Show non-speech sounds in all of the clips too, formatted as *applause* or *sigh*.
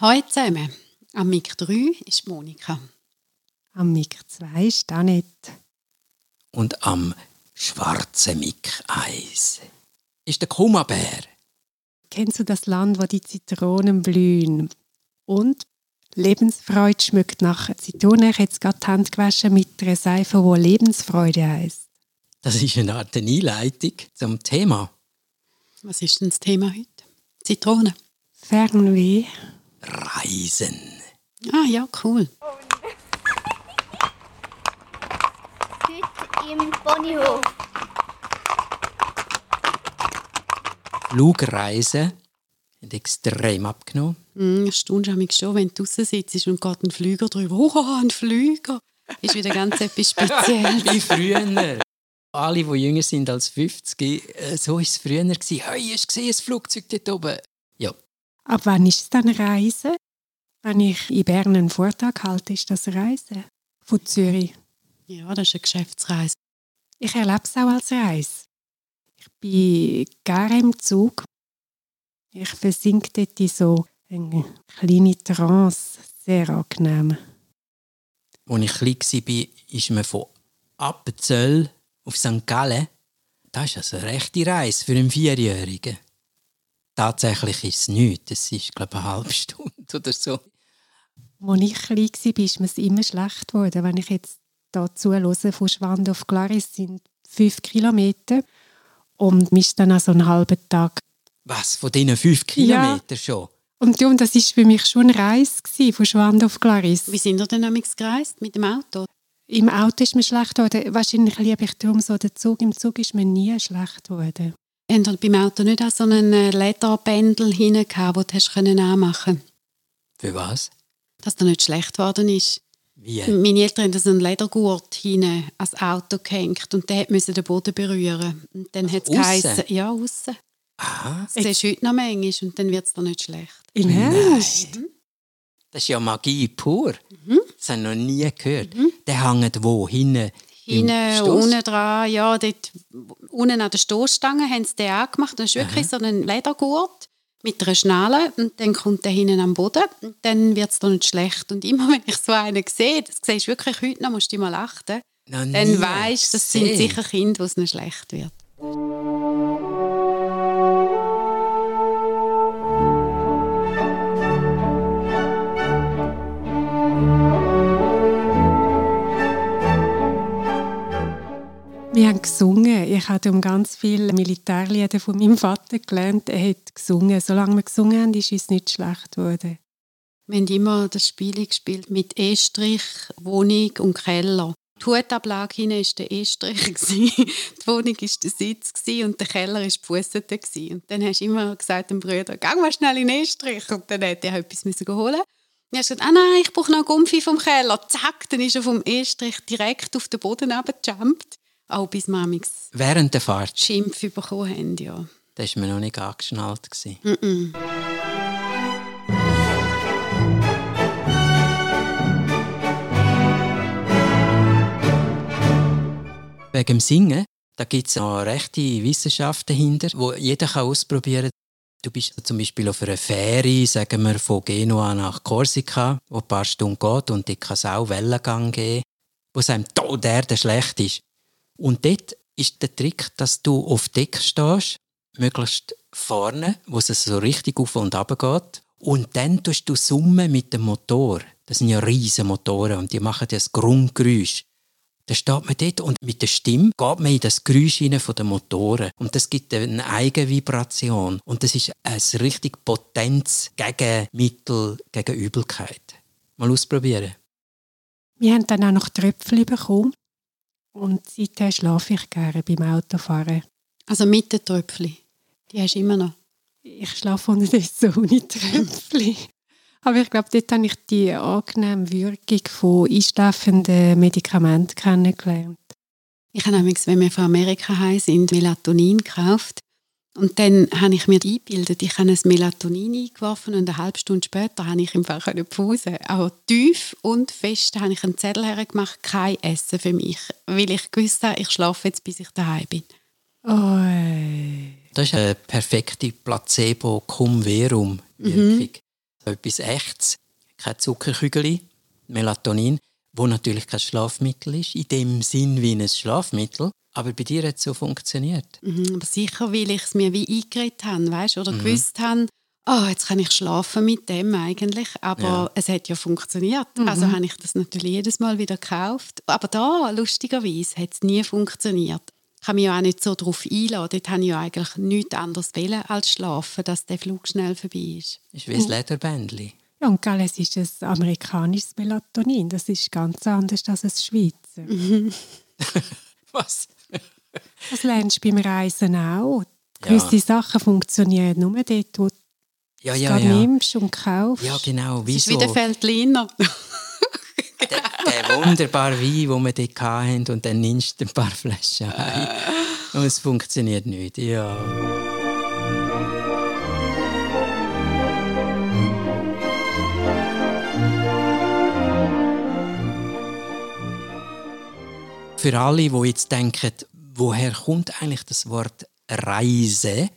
Hallo zusammen. Am Mic 3 ist Monika. Am Mic 2 ist Annette. Und am schwarzen Mic 1 ist der Kummerbär. Kennst du das Land, wo die Zitronen blühen? Und Lebensfreude schmeckt nach Zitronen. Ich habe jetzt gerade die Hand gewaschen mit einer Seife, die Lebensfreude heisst. Das ist eine Art Einleitung zum Thema. Was ist denn das Thema heute? Zitronen. Fernweh. Reisen. Ah ja, cool. Heute im Ponyhof. Flugreisen haben extrem abgenommen. Hm, erstaunst mich schon, wenn du draußen sitzt und geht ein Flüger drüber. Oh, ein Flüger! Ist wieder ganz *laughs* etwas Spezielles. Wie früher. Alle, die jünger sind als 50, äh, so war es früher. Hey, hast du gesehen, ein Flugzeug dort oben? Ab wann ist es dann Reisen? Wenn ich in Bern einen Vortrag halte, ist das Reisen. Von Zürich. Ja, das ist eine Geschäftsreise. Ich erlebe es auch als Reise. Ich bin gerne im Zug. Ich versinke dort in so eine kleine Trance. Sehr angenehm. Als ich klein war, ist man von Appenzell auf St. Gallen. Das ist also eine rechte Reise für einen Vierjährigen. Tatsächlich ist es nichts. Es ist, glaube ich, eine halbe Stunde oder so. Als ich klein war, ist mir es immer schlecht geworden. Wenn ich jetzt hier zuhöre, von Schwand auf Glaris sind fünf Kilometer und mich dann an so einen halben Tag. Was, von diesen fünf Kilometern schon? Und ja, und das war für mich schon eine Reise gewesen, von Schwand auf Glaris. Wie sind ihr denn damals gereist? Mit dem Auto? Im Auto ist mir schlecht geworden. Wahrscheinlich liebe ich darum so den Zug. Im Zug ist mir nie schlecht geworden. Habt ihr beim Auto nicht auch so einen äh, Lederbändel hinten gehabt, den du hast können anmachen Für was? Dass der nicht schlecht geworden ist? Wie? Meine Eltern haben so einen Ledergurt hinten ans Auto gehängt und der musste den Boden berühren. Und dann hat es geheißen, ja, aussen. Aha, Das siehst du heute noch manchmal und dann wird es dir nicht schlecht. Im Ernst? das ist ja Magie pur. Mhm. Das habe ich noch nie gehört. Der hängt wo? Hinten? Hinten, unten dran, ja, dort unten an der Stoßstange haben sie den angemacht. Das ist wirklich so ein Ledergurt mit einer Schnalle und dann kommt der hinten am Boden und dann wird es dir nicht schlecht. Und immer *laughs* wenn ich so einen sehe, das siehst du wirklich heute noch, musst du mal achten, dann weisst du, das sind sicher Kinder, wo es nicht schlecht wird. Wir haben gesungen. Ich habe um ganz viele Militärlieder von meinem Vater gelernt. Er hat gesungen. Solange wir gesungen haben, ist uns nicht schlecht geworden. Wir haben immer das Spiel gespielt mit Estrich, Wohnung und Keller. Die Hutablage hinten war der Estrich, die Wohnung war der Sitz und der Keller war die gewesen. Und dann hast du immer gesagt dem Bruder, geh mal schnell in den Estrich. Und dann hätte er etwas holen dann hast du gesagt, ah nein, ich brauche noch Gumpfi vom Keller. Zack, dann ist er vom Estrich direkt auf den Boden runtergejumpt. Auch bis manchmal Während der Fahrt. Schimpf bekommen haben, ja. Das war mir noch nicht angeschnallt. gewesen. Mm-mm. Wegen dem Singen, da gibt es noch rechte Wissenschaft dahinter, wo jeder kann ausprobieren kann. Du bist zum Beispiel auf einer Fähre, sagen wir, von Genua nach Korsika, wo ein paar Stunden geht und dort kann es auch Wellengang geben, wo es einem toderde schlecht ist. Und dort ist der Trick, dass du auf Deck stehst, möglichst vorne, wo es so richtig auf und ab geht. Und dann tust du summen mit dem Motor. Das sind ja riesige Motoren und die machen das Grundgeräusch. Da steht man dort und mit der Stimme geht man in das Geräusch hinein von den Motoren. Und das gibt eine eigene Vibration. Und das ist ein richtig potentes Gegenmittel gegen Übelkeit. Mal ausprobieren. Wir haben dann auch noch Tröpfchen bekommen. Und seitdem schlafe ich gerne beim Autofahren. Also mit den Tröpfchen. Die hast du immer noch. Ich schlafe unterdessen *laughs* ohne Tröpfchen. Aber ich glaube, dort habe ich die angenehme Wirkung von einschlafenden Medikamenten kennengelernt. Ich habe nämlich, wenn wir von Amerika heim sind, Melatonin gekauft. Und dann habe ich mir eingebildet, ich habe ein Melatonin eingeworfen und eine halbe Stunde später habe ich im Fall pausen. Aber tief und fest habe ich einen Zettel hergemacht, kein Essen für mich, weil ich gewusst habe, ich schlafe jetzt, bis ich daheim bin. Oh, Das ist eine perfekte Placebo-Cum-Verum-Wirkung. etwas Echtes, kein Zuckerkügel, Melatonin, wo natürlich kein Schlafmittel ist, in dem Sinn wie ein Schlafmittel. Aber bei dir hat es so funktioniert. Mhm, aber sicher, weil ich es mir wie eingeredet habe, weißt, oder mhm. gewusst habe, oh, jetzt kann ich schlafen mit dem eigentlich. Aber ja. es hat ja funktioniert. Mhm. Also habe ich das natürlich jedes Mal wieder gekauft. Aber da, lustigerweise, hat es nie funktioniert. Ich habe mich ja auch nicht so darauf einladen. Dort habe ich ja eigentlich nichts anderes wollen als schlafen, dass der Flug schnell vorbei ist. Ist wie ein mhm. Lederbändchen. Ja, und gell, es ist ein amerikanisches Melatonin. Das ist ganz anders als ein Schweizer. *laughs* Was? Das lernst du beim Reisen auch. Gewisse ja. Sachen funktionieren nur dort, wo ja, ja, ja. nimmst und kaufst. Ja, genau. Wie, ist wie der Feldliner. *laughs* der, der wunderbare Wein, den wir dort hatten, und dann nimmst du ein paar Flaschen ein. Und es funktioniert nicht. Ja. Für alle, die jetzt denken, woher kommt eigentlich das Wort Reise?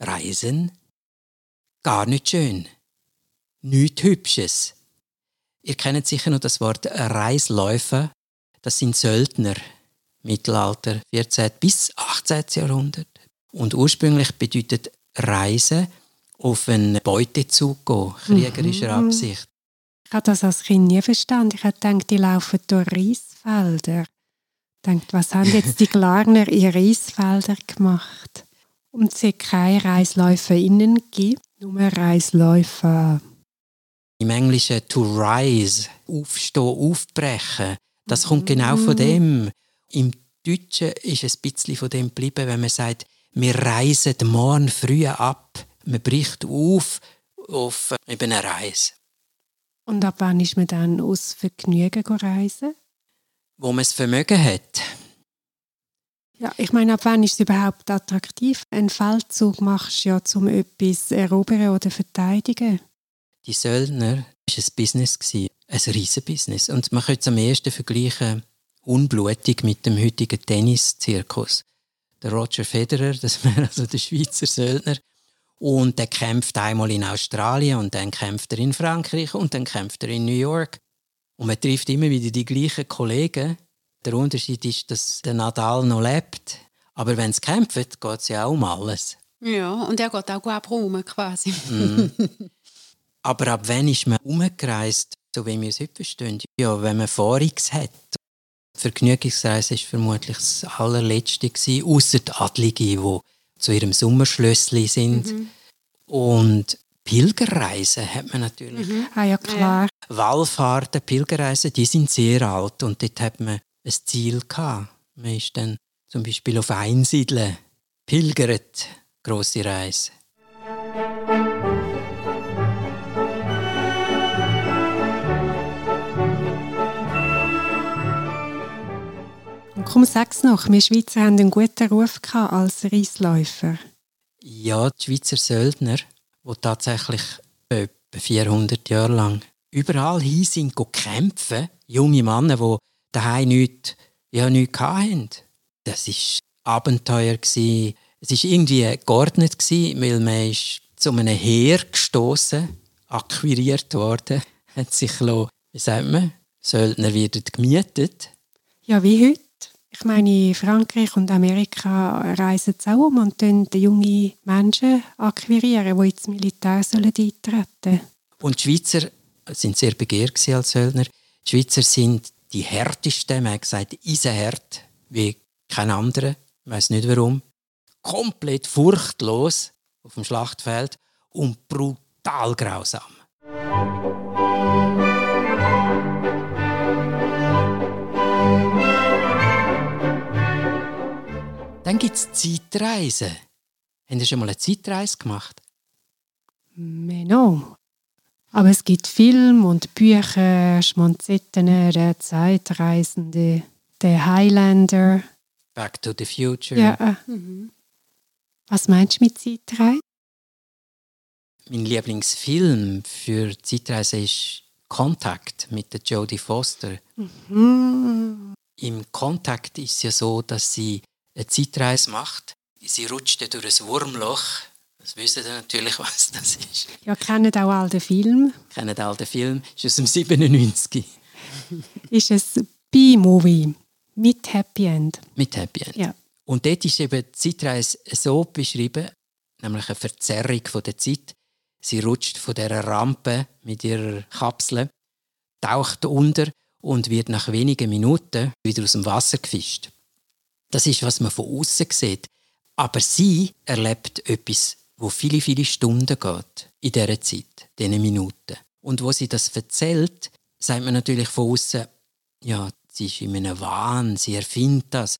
Reisen? Gar nicht schön. Nichts Hübsches. Ihr kennt sicher noch das Wort Reisläufer. Das sind Söldner. Mittelalter, 14. bis 18. Jahrhundert. Und ursprünglich bedeutet Reisen auf einen Beutezug gehen, kriegerischer mhm. Absicht. Ich habe das als Kind nie verstanden. Ich habe gedacht, die laufen durch Reisfelder. Dachte, was haben jetzt die Glarner in Reisfelder gemacht? Und es hat keine ReisläuferInnen gegeben, nur Reisläufer. Im Englischen to rise, aufstehen, aufbrechen, das kommt genau von mhm. dem. Im Deutschen ist es ein bisschen von dem geblieben, wenn man sagt, wir reisen morgen früh ab. Man bricht auf auf eben eine Reise. Und ab wann ist man dann aus Vergnügen reisen? Wo man das Vermögen hat. Ja, ich meine, ab wann ist es überhaupt attraktiv? Ein Feldzug machst du ja, um etwas erobern oder verteidigen. Die Söldner war ein Business, ein riesen Business. Und man könnte es am ehesten vergleichen, unblutig mit dem heutigen Tennis-Zirkus. Der Roger Federer, das wäre also der Schweizer Söldner, und der kämpft einmal in Australien und dann kämpft er in Frankreich und dann kämpft er in New York. Und man trifft immer wieder die gleichen Kollegen, der Unterschied ist, dass der Nadal noch lebt. Aber wenn es kämpft, geht es ja auch um alles. Ja, und er geht auch gut rum, quasi. Mm. Aber ab wann ist man umgereist, so wie wir es heute verstehen? Ja, wenn man Vorix hat. Vergnügungsreise war vermutlich das allerletzte, außer die Adligen, die zu ihrem Sommerschlössli sind. Mhm. Und Pilgerreisen hat man natürlich. Mhm. Ah ja, klar. Wallfahrten, Pilgerreisen, die sind sehr alt und dort hat man ein Ziel gehabt. Man ist dann zum Beispiel auf Einsiedeln, pilgert, grosse Reise. komm, sag's noch, wir Schweizer haben einen guten Ruf als Reisläufer. Ja, die Schweizer Söldner, die tatsächlich etwa 400 Jahre lang überall hin sind kämpfen, junge Männer, die daheim nichts, ja, nichts hatten. Das war Abenteuer. Es war irgendwie geordnet, weil man ist zu einem Heer gestoßen, akquiriert worden, *laughs* hat sich, wie sagt man, Söldner werden gemietet. Ja, wie heute. Ich meine, Frankreich und Amerika reisen um und die junge Menschen akquirieren, die ins Militär sollen eintreten sollen. Und die Schweizer sind sehr begehrt als Söldner. Die Schweizer sind die härtesten, man hat gesagt, eisenhart, wie kein anderer. Ich weiß nicht warum. Komplett furchtlos auf dem Schlachtfeld und brutal grausam. Dann gibt es Zeitreisen. Haben Sie schon mal eine Zeitreise gemacht? Menno. Aber es gibt Filme und Bücher, Schmonzetten, der Zeitreisende, der Highlander. Back to the Future. Ja. Mhm. Was meinst du mit Zeitreise? Mein Lieblingsfilm für Zeitreise ist Kontakt mit der Jodie Foster. Mhm. Im Kontakt ist es ja so, dass sie eine Zeitreise macht. Sie rutscht durch ein Wurmloch Das wissen Sie natürlich, *laughs* was das ist. Ja, kennen auch all den Film. Kennen all den Film, ist aus dem 97. *laughs* ist ein B-Movie mit Happy End. Mit Happy End. Ja. Und dort ist eben die Zeitreise so beschrieben, nämlich eine Verzerrung von der Zeit. Sie rutscht von dieser Rampe mit ihrer Kapsel, taucht unter und wird nach wenigen Minuten wieder aus dem Wasser gefischt. Das ist, was man von außen sieht. Aber sie erlebt etwas, wo viele, viele Stunden geht in dieser Zeit, diesen Minuten. Und wo sie das erzählt, sagt man natürlich von außen, ja, sie ist in einem Wahn, sie erfindet das.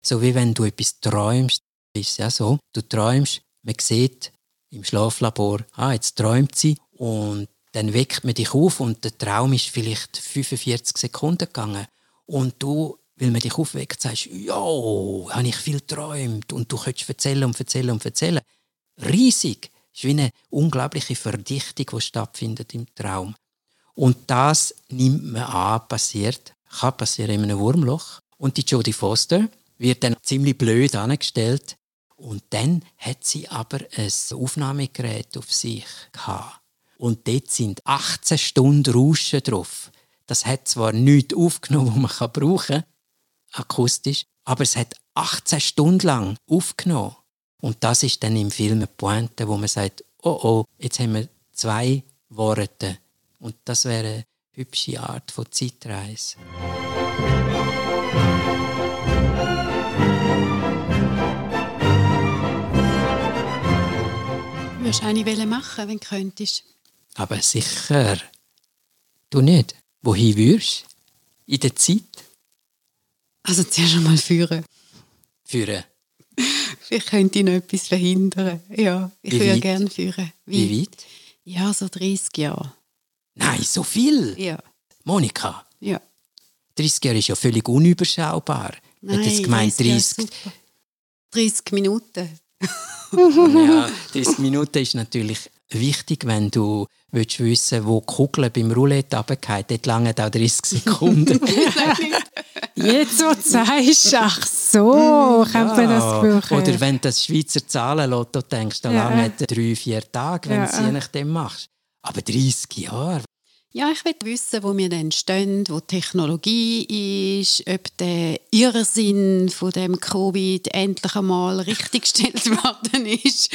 So wie wenn du etwas träumst, ist es ja so. Du träumst, man sieht im Schlaflabor, ah, jetzt träumt sie und dann weckt man dich auf und der Traum ist vielleicht 45 Sekunden gegangen und du, weil man dich aufweckt, sagst, ja, habe ich viel träumt und du könntest erzählen und erzählen und erzählen. Riesig. Es ist wie eine unglaubliche Verdichtung, die stattfindet im Traum. Und das nimmt man an, passiert, kann passieren in einem Wurmloch. Und die Jodie Foster wird dann ziemlich blöd angestellt. Und dann hat sie aber ein Aufnahmegerät auf sich gehabt. Und dort sind 18 Stunden Rauschen drauf. Das hat zwar nichts aufgenommen, was man brauchen kann, akustisch, aber es hat 18 Stunden lang aufgenommen. Und das ist dann im Film eine Pointe, wo man sagt, oh oh, jetzt haben wir zwei Worte. Und das wäre eine hübsche Art von Zeitreise. Würdest du eine machen, wenn du könntest? Aber sicher. Du nicht. Wohin würdest du? In der Zeit? Also zuerst einmal führen. Führen? Vielleicht könnte ich noch etwas verhindern. Ja, ich Wie würde weit? gerne führen. Wie weit? Ja, so 30 Jahre. Nein, so viel! Ja, Monika, ja. 30 Jahre ist ja völlig unüberschaubar. Ich hätte jetzt gemeint 30 Jahre 30. super. 30 Minuten. *laughs* Ja, *laughs* 30 Minuten ist natürlich wichtig, wenn du willst wissen wo die Kugel beim Roulette runterfällt. Dort lange auch 30 Sekunden. *laughs* Jetzt, wo du sagst, ach so, könnte man das brauchen. Oder wenn du das Schweizer Zahlenlotto denkst, dann Ja. lange drei, vier Tage, wenn Ja. du es je nachdem machst. Aber 30 Jahre, Ja, ich will wissen, wo wir dann stehen, wo die Technologie ist, ob der Irrsinn von dem Covid endlich einmal richtiggestellt *laughs* worden ist.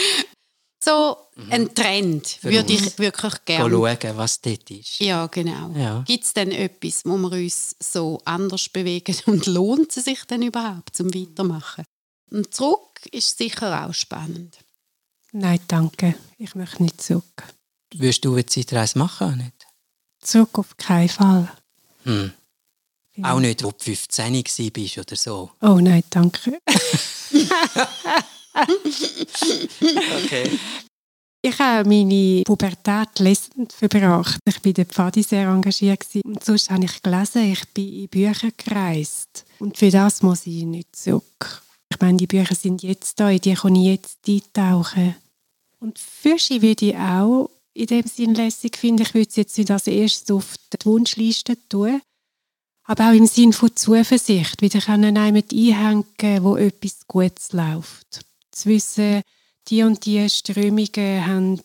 So ein Trend würde ich wirklich gerne. schauen, was dort ist. Ja, genau. Ja. Gibt es denn etwas, wo wir uns so anders bewegen *laughs* und lohnt es sich denn überhaupt zum Weitermachen? Und zurück ist sicher auch spannend. Nein, danke. Ich möchte nicht zurück. Würdest du eine Zeitreise machen? oder Nicht? Zurück auf keinen Fall. Hm. Auch nicht, wo du 15 warst oder so. Oh nein, danke. *laughs* Okay. Ich habe meine Pubertät lesend verbracht. Ich war der Pfadi sehr engagiert. Und sonst habe ich gelesen, ich bin in Bücher gereist. Und für das muss ich nicht zurück. Ich meine, die Bücher sind jetzt da, in die kann ich jetzt eintauchen. Und Fische würde ich auch in dem Sinn lässig finden. Ich würde es jetzt als erstes auf die Wunschliste tun. Aber auch im Sinn von Zuversicht, wieder können einhängen, wo etwas Gutes läuft. Zu wissen, die und die Strömungen haben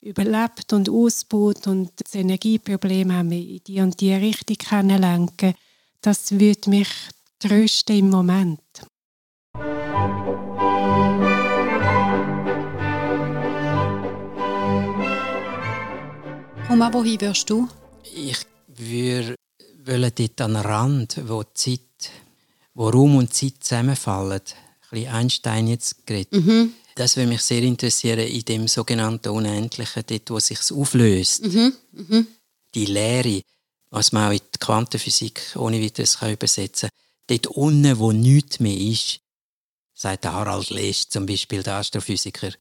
überlebt und ausgebaut und das Energieproblem haben wir in die und die Richtung können lenken. Das würde mich trösten im Moment. Komm, wohin wirst du? Ich würde wollen dort an den Rand, wo die Zeit, wo Raum und Zeit zusammenfallen. Bisschen Einstein jetzt geredet. Mhm. Das würde mich sehr interessieren in dem sogenannten Unendlichen, dort, wo sich auflöst. Mhm. Mhm. Die Leere, was man auch in die Quantenphysik ohne weiteres kann übersetzen kann. Dort unten, wo nichts mehr ist, sagt der Harald Lesch, zum Beispiel der Astrophysiker.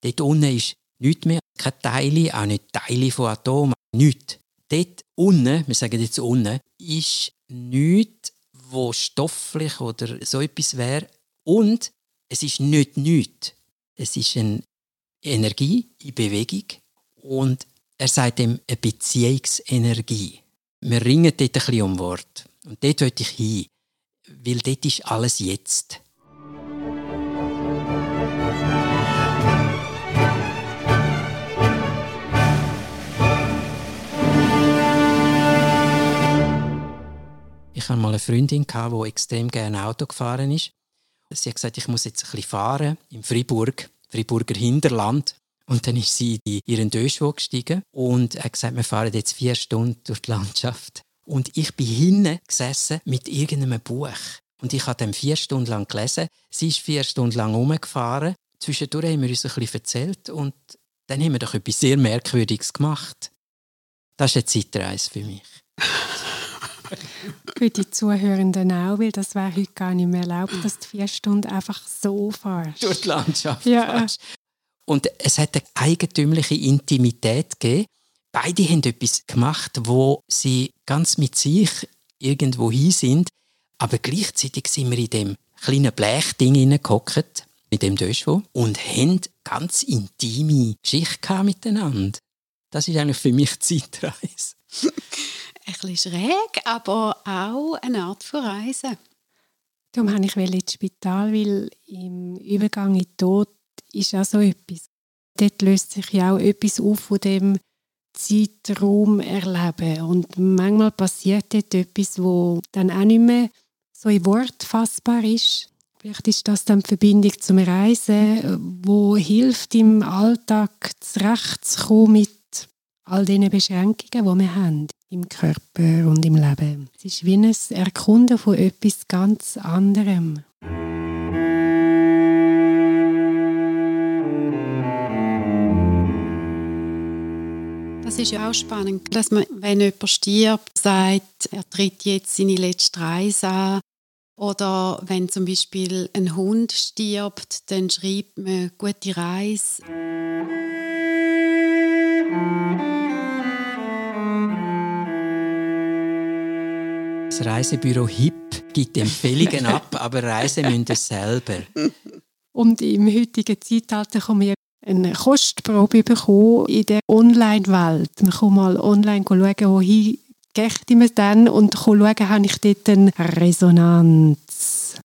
Dort unten ist nichts mehr, keine Teile, auch nicht Teile von Atomen, nichts. Dort unten, wir sagen jetzt unten, ist nichts, wo stofflich oder so etwas wäre. Und es ist nicht nichts. Es ist eine Energie in Bewegung und er sagt ihm eine Beziehungsenergie. Wir ringen dort ein bisschen um Wort. Und dort wollte ich hin, weil dort ist alles jetzt. Ich hatte mal eine Freundin, die extrem gerne Auto gefahren ist. Sie hat gesagt, ich muss jetzt ein bisschen fahren im Fribourg, Friburger Hinterland. Und dann ist sie in ihren Döschwo gestiegen und hat gesagt, wir fahren jetzt vier Stunden durch die Landschaft. Und ich bin hinten gesessen mit irgendeinem Buch. Und ich habe dann vier Stunden lang gelesen. Sie ist vier Stunden lang rumgefahren. Zwischendurch haben wir uns ein bisschen erzählt und dann haben wir doch etwas sehr Merkwürdiges gemacht. Das ist eine Zeitreise für mich. *laughs* für die Zuhörenden auch, weil das wäre heute gar nicht mehr erlaubt, dass du vier Stunden einfach so fährst. Durch die Landschaft ja. fährst. Und es hat eine eigentümliche Intimität gegeben. Beide haben etwas gemacht, wo sie ganz mit sich irgendwo hin sind, aber gleichzeitig sind wir in dem kleinen Blechding hineingehockt, mit dem Döschwo, und haben ganz intime Schicht miteinander. Das ist eigentlich für mich Zeitreise. *laughs* ein bisschen schräg, aber auch eine Art von Reisen. Darum habe ich ins Spital, weil im Übergang in den Tod ist auch so etwas. Dort löst sich ja auch etwas auf von dem Zeitraum erleben. Und manchmal passiert dort etwas, wo dann auch nicht mehr so in Wort fassbar ist. Vielleicht ist das dann die Verbindung zum Reisen, wo hilft im Alltag zurechtzukommen mit all diesen Beschränkungen, die wir haben im Körper und im Leben. Es ist wie ein Erkunden von etwas ganz anderem. Das ist ja auch spannend, dass man, wenn jemand stirbt, sagt, er tritt jetzt seine letzte Reise an. Oder wenn zum Beispiel ein Hund stirbt, dann schreibt man «Gute Reise». Das Reisebüro HIP gibt Empfehlungen *laughs* ab, aber reisen müssen ihr selber. Und im heutigen Zeitalter kann man eine Kostprobe bekommen in der Online-Welt. Man kann mal online schauen, wohin geht man dann und schauen, habe ich dort eine Resonanz.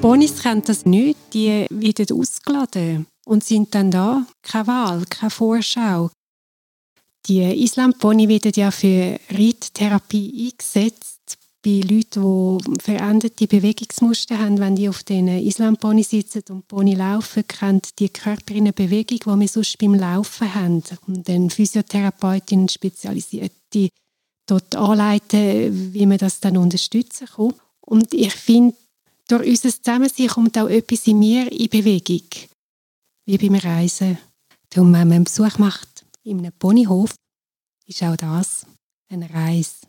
Bonis kennen das nicht, die werden ausgeladen und sind dann da. Keine Wahl, keine Vorschau. Die Islampony werden ja für Reittherapie eingesetzt bei Leuten, die veränderte Bewegungsmuster haben. Wenn die auf den Islampony sitzen und Pony laufen, kennt die Körper in Bewegung, die wir sonst beim Laufen haben. Und dann Physiotherapeutin spezialisierte dort anleiten, wie man das dann unterstützen kann. Und ich finde, durch unser Zusammensein kommt auch etwas in mir in Bewegung wie beim Reisen. Darum, wenn man einen Besuch macht in einem Ponyhof, ist auch das eine Reise.